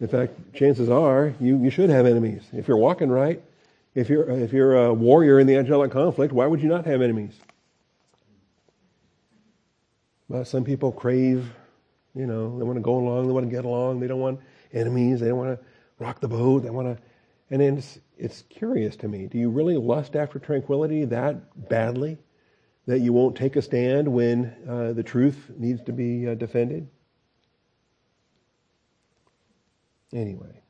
In fact, chances are you, you should have enemies. If you're walking right, if you're, if you're a warrior in the angelic conflict, why would you not have enemies? But some people crave, you know, they want to go along, they want to get along, they don't want enemies, they don't want to rock the boat, they want to. And it's, it's curious to me. Do you really lust after tranquility that badly that you won't take a stand when uh, the truth needs to be uh, defended? Anyway,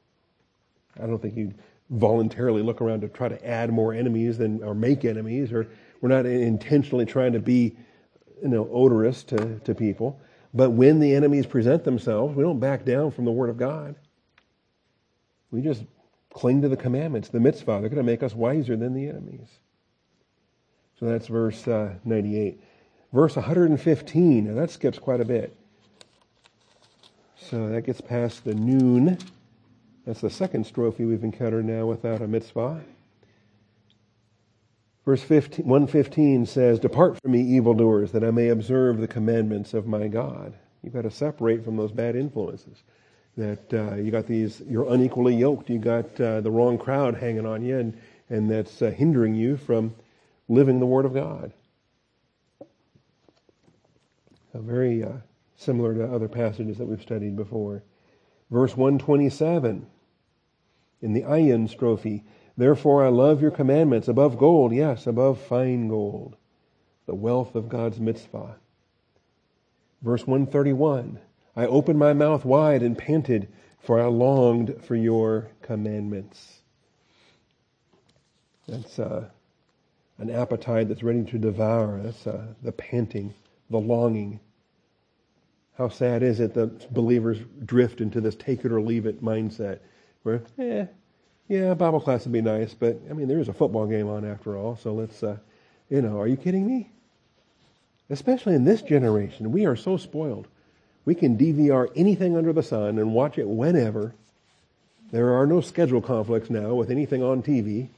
I don't think you voluntarily look around to try to add more enemies than or make enemies, or we're not intentionally trying to be, you know, odorous to, to people. But when the enemies present themselves, we don't back down from the Word of God. We just cling to the commandments, the mitzvah. They're going to make us wiser than the enemies. So that's verse uh, 98. Verse 115, now that skips quite a bit. So that gets past the Nun. That's the second strophe we've encountered now without a mitzvah. Verse 15, 115 says, Depart from me, evildoers, that I may observe the commandments of my God. You've got to separate from those bad influences that uh, you got these, you're unequally yoked. You got uh, the wrong crowd hanging on you, and, and that's uh, hindering you from living the Word of God. So very uh, similar to other passages that we've studied before. Verse 127 in the Ayin strophe. Therefore I love your commandments above gold, yes, above fine gold, the wealth of God's mitzvah. Verse 131 I opened my mouth wide and panted, for I longed for your commandments. That's uh, an appetite that's ready to devour. That's uh, the panting, the longing. How sad is it that believers drift into this take it or leave it mindset where, eh, yeah, Bible class would be nice, but I mean, there's a football game on after all, so let's, uh, you know, are you kidding me? Especially in this generation, we are so spoiled. We can DVR anything under the sun and watch it whenever. There are no schedule conflicts now with anything on TV.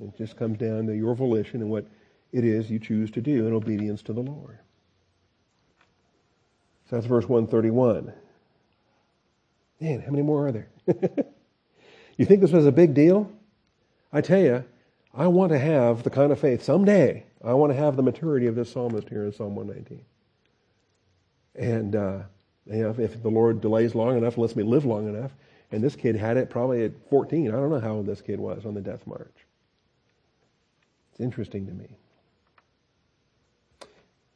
It just comes down to your volition and what it is you choose to do in obedience to the Lord. So that's verse 131. Man, how many more are there? (laughs) you think this was a big deal? I tell you, I want to have the kind of faith someday. I want to have the maturity of this psalmist here in Psalm 119. And uh, you know, if, if, the Lord delays long enough, lets me live long enough, And this kid had it probably at 14. I don't know how old this kid was on the death march. It's interesting to me.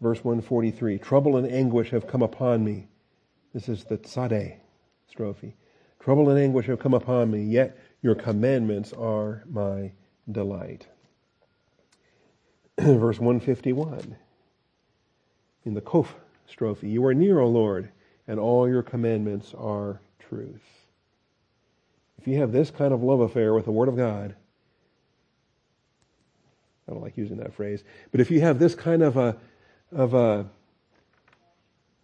Verse 143 Trouble and anguish have come upon me. This is the tzade strophe. Trouble and anguish have come upon me, yet your commandments are my delight. (clears throat) Verse 151 in the Kof strophe You are near, O Lord, and all your commandments are truth. If you have this kind of love affair with the Word of God, I don't like using that phrase, but if you have this kind of a of a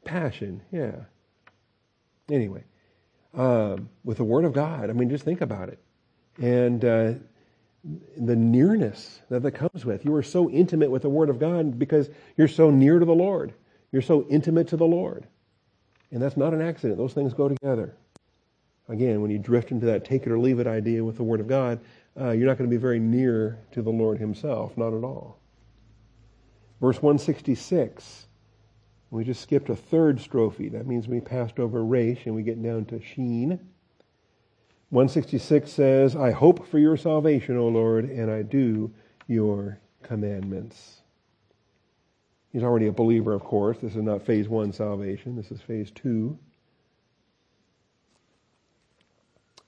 passion, yeah. Anyway, um, with the Word of God, I mean, just think about it, and uh, the nearness that that comes with. You are so intimate with the Word of God because you're so near to the Lord. You're so intimate to the Lord, and that's not an accident. Those things go together. Again, when you drift into that take it or leave it idea with the Word of God, uh, you're not going to be very near to the Lord Himself, not at all. Verse 166, we just skipped a third strophe. That means we passed over Resh and we get down to Sheen. 166 says, I hope for your salvation, O Lord, and I do your commandments. He's already a believer, of course. This is not phase one salvation. This is phase two.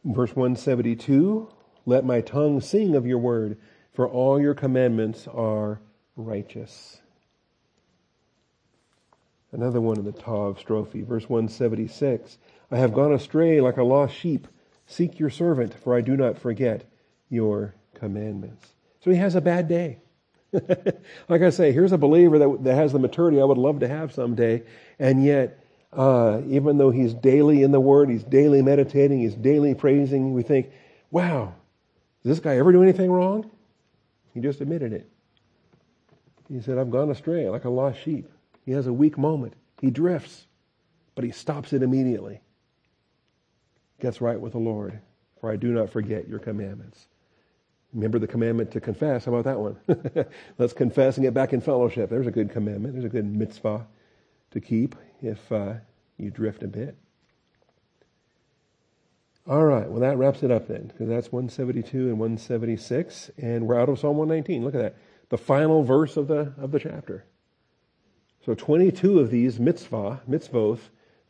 Verse 172 Let my tongue sing of your word, for all your commandments are righteous. Another one in the Tav strophe, verse 176 I have gone astray like a lost sheep. Seek your servant, for I do not forget your commandments. So he has a bad day. (laughs) like I say, here's a believer that, that has the maturity I would love to have someday, and yet uh, even though he's daily in the Word, he's daily meditating, he's daily praising, we think, wow, does this guy ever do anything wrong? He just admitted it. He said, I've gone astray like a lost sheep. He has a weak moment. He drifts, but he stops it immediately. Gets right with the Lord, for I do not forget your commandments. Remember the commandment to confess. How about that one? (laughs) Let's confess and get back in fellowship. There's a good commandment. There's a good mitzvah to keep if uh, you drift a bit. All right, well, that wraps it up then, because that's 172 and 176, and we're out of Psalm 119. Look at that. The final verse of the, of the chapter. So 22 of these mitzvah, mitzvoth,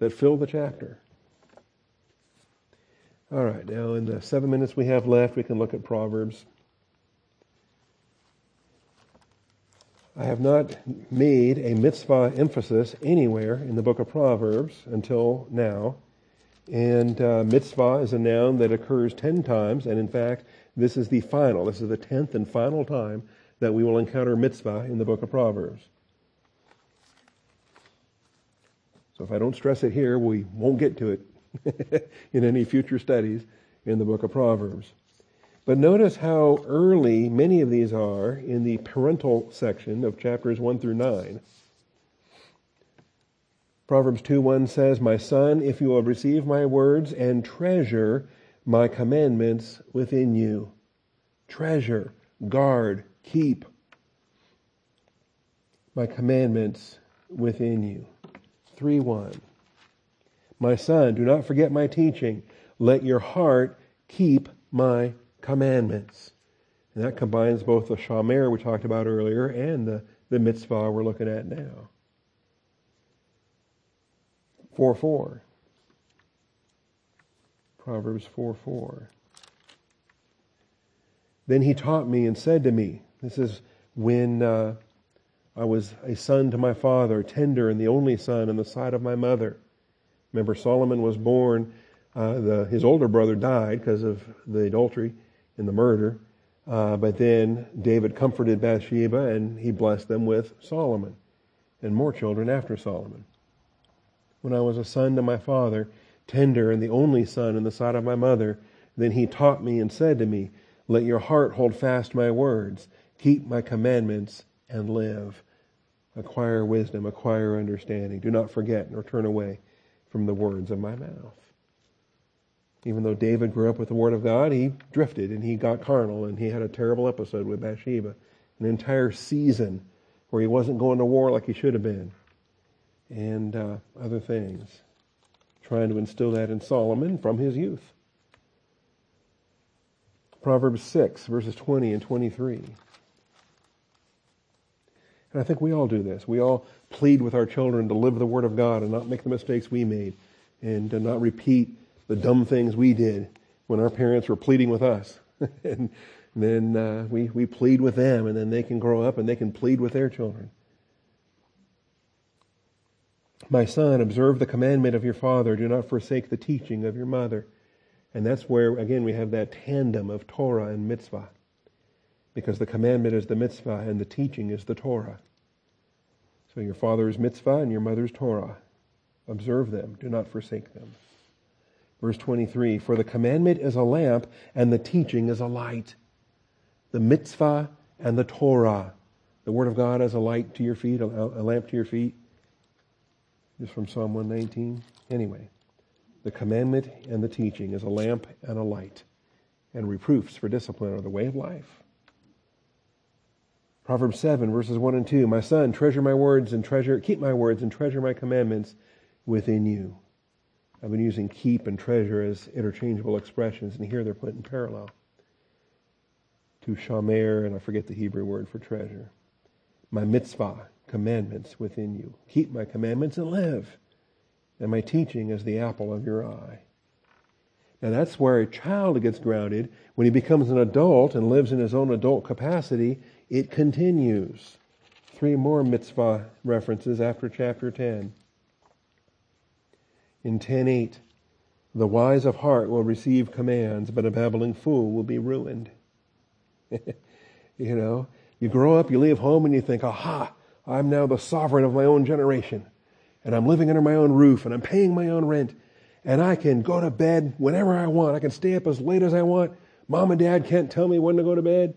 that fill the chapter. All right, now in the seven minutes we have left, we can look at Proverbs. I have not made a mitzvah emphasis anywhere in the book of Proverbs until now. And uh, mitzvah is a noun that occurs ten times, and in fact, this is the final, this is the tenth and final time that we will encounter mitzvah in the book of Proverbs. So if I don't stress it here, we won't get to it (laughs) in any future studies in the book of Proverbs. But notice how early many of these are in the parental section of chapters 1 through 9. Proverbs 2 1 says, My son, if you will receive my words and treasure my commandments within you. Treasure, guard, keep my commandments within you. 3 1. My son, do not forget my teaching. Let your heart keep my commandments. And that combines both the shamar we talked about earlier and the, the mitzvah we're looking at now. 4 4. Proverbs 4 4. Then he taught me and said to me, This is when uh, I was a son to my father, tender and the only son in the sight of my mother. Remember, Solomon was born, uh, the, his older brother died because of the adultery and the murder. Uh, but then David comforted Bathsheba and he blessed them with Solomon and more children after Solomon. When I was a son to my father, tender and the only son in the sight of my mother, then he taught me and said to me, Let your heart hold fast my words, keep my commandments, and live. Acquire wisdom, acquire understanding. Do not forget nor turn away from the words of my mouth. Even though David grew up with the Word of God, he drifted and he got carnal and he had a terrible episode with Bathsheba. An entire season where he wasn't going to war like he should have been. And uh, other things. Trying to instill that in Solomon from his youth. Proverbs 6, verses 20 and 23. And I think we all do this. We all plead with our children to live the Word of God and not make the mistakes we made and to not repeat the dumb things we did when our parents were pleading with us. (laughs) and then uh, we, we plead with them, and then they can grow up and they can plead with their children. My son, observe the commandment of your father. Do not forsake the teaching of your mother. And that's where, again, we have that tandem of Torah and mitzvah. Because the commandment is the mitzvah and the teaching is the Torah. So your father's mitzvah and your mother's Torah. Observe them. Do not forsake them. Verse 23, For the commandment is a lamp and the teaching is a light. The mitzvah and the Torah. The word of God as a light to your feet, a, lamp to your feet. This is from Psalm 119. Anyway, the commandment and the teaching is a lamp and a light. And reproofs for discipline are the way of life. Proverbs 7 verses 1 and 2. My son, treasure my words and treasure, keep my words and treasure my commandments within you. I've been using keep and treasure as interchangeable expressions, and here they're put in parallel to shamar, and I forget the Hebrew word for treasure. My mitzvah, commandments within you. Keep my commandments and live. And my teaching is the apple of your eye. Now that's where a child gets grounded. When he becomes an adult and lives in his own adult capacity, it continues. Three more mitzvah references after chapter 10 in 10.8, the wise of heart will receive commands, but a babbling fool will be ruined. (laughs) you know, you grow up, you leave home, and you think, aha, I'm now the sovereign of my own generation. And I'm living under my own roof, and I'm paying my own rent. And I can go to bed whenever I want. I can stay up as late as I want. Mom and dad can't tell me when to go to bed.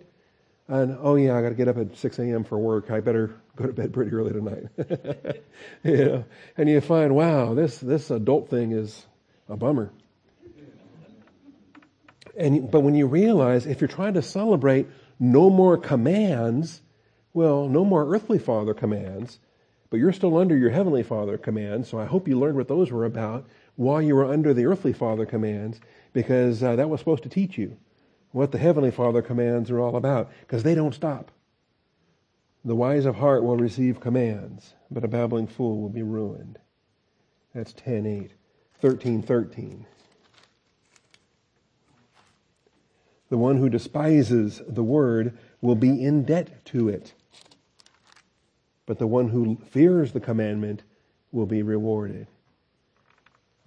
And, oh yeah, I got to get up at 6 a.m. for work. I better go to bed pretty early tonight. (laughs) you know, and you find, wow, this, this adult thing is a bummer. And, but when you realize if you're trying to celebrate no more commands, well, no more earthly father commands, but you're still under your heavenly father commands. So I hope you learned what those were about while you were under the earthly father commands, because uh, that was supposed to teach you what the heavenly father commands are all about, because they don't stop. The wise of heart will receive commands, but a babbling fool will be ruined. That's 10.8. 13.13. The one who despises the word will be in debt to it. But the one who fears the commandment will be rewarded.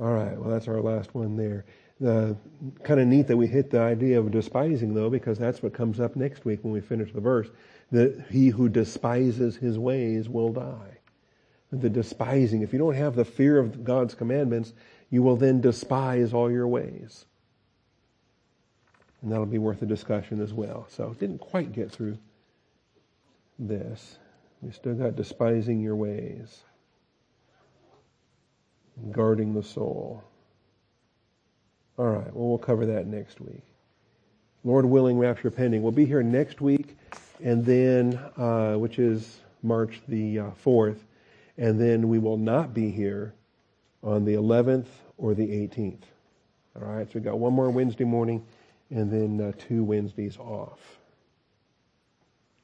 All right, well, that's our last one there. Uh, kind of neat that we hit the idea of despising, though, because that's what comes up next week when we finish the verse that he who despises his ways will die. The despising, if you don't have the fear of God's commandments, you will then despise all your ways. And that'll be worth a discussion as well. So didn't quite get through this. We still got despising your ways. Guarding the soul. All right, well, we'll cover that next week. Lord willing, rapture pending. We'll be here next week and then uh, which is March the uh, 4th, and then we will not be here on the 11th or the 18th. All right, so we've got one more Wednesday morning, and then uh, two Wednesdays off.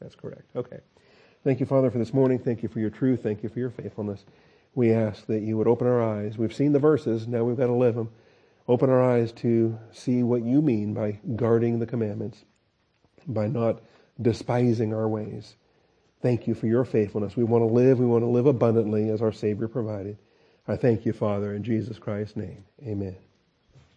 That's correct. Okay. Thank you, Father, for this morning. Thank you for your truth. Thank you for your faithfulness. We ask that you would open our eyes. We've seen the verses. Now we've got to live them. Open our eyes to see what you mean by guarding the commandments, by not despising our ways. Thank you for your faithfulness. We want to live. We want to live abundantly as our Savior provided. I thank you, Father, in Jesus Christ's name. Amen.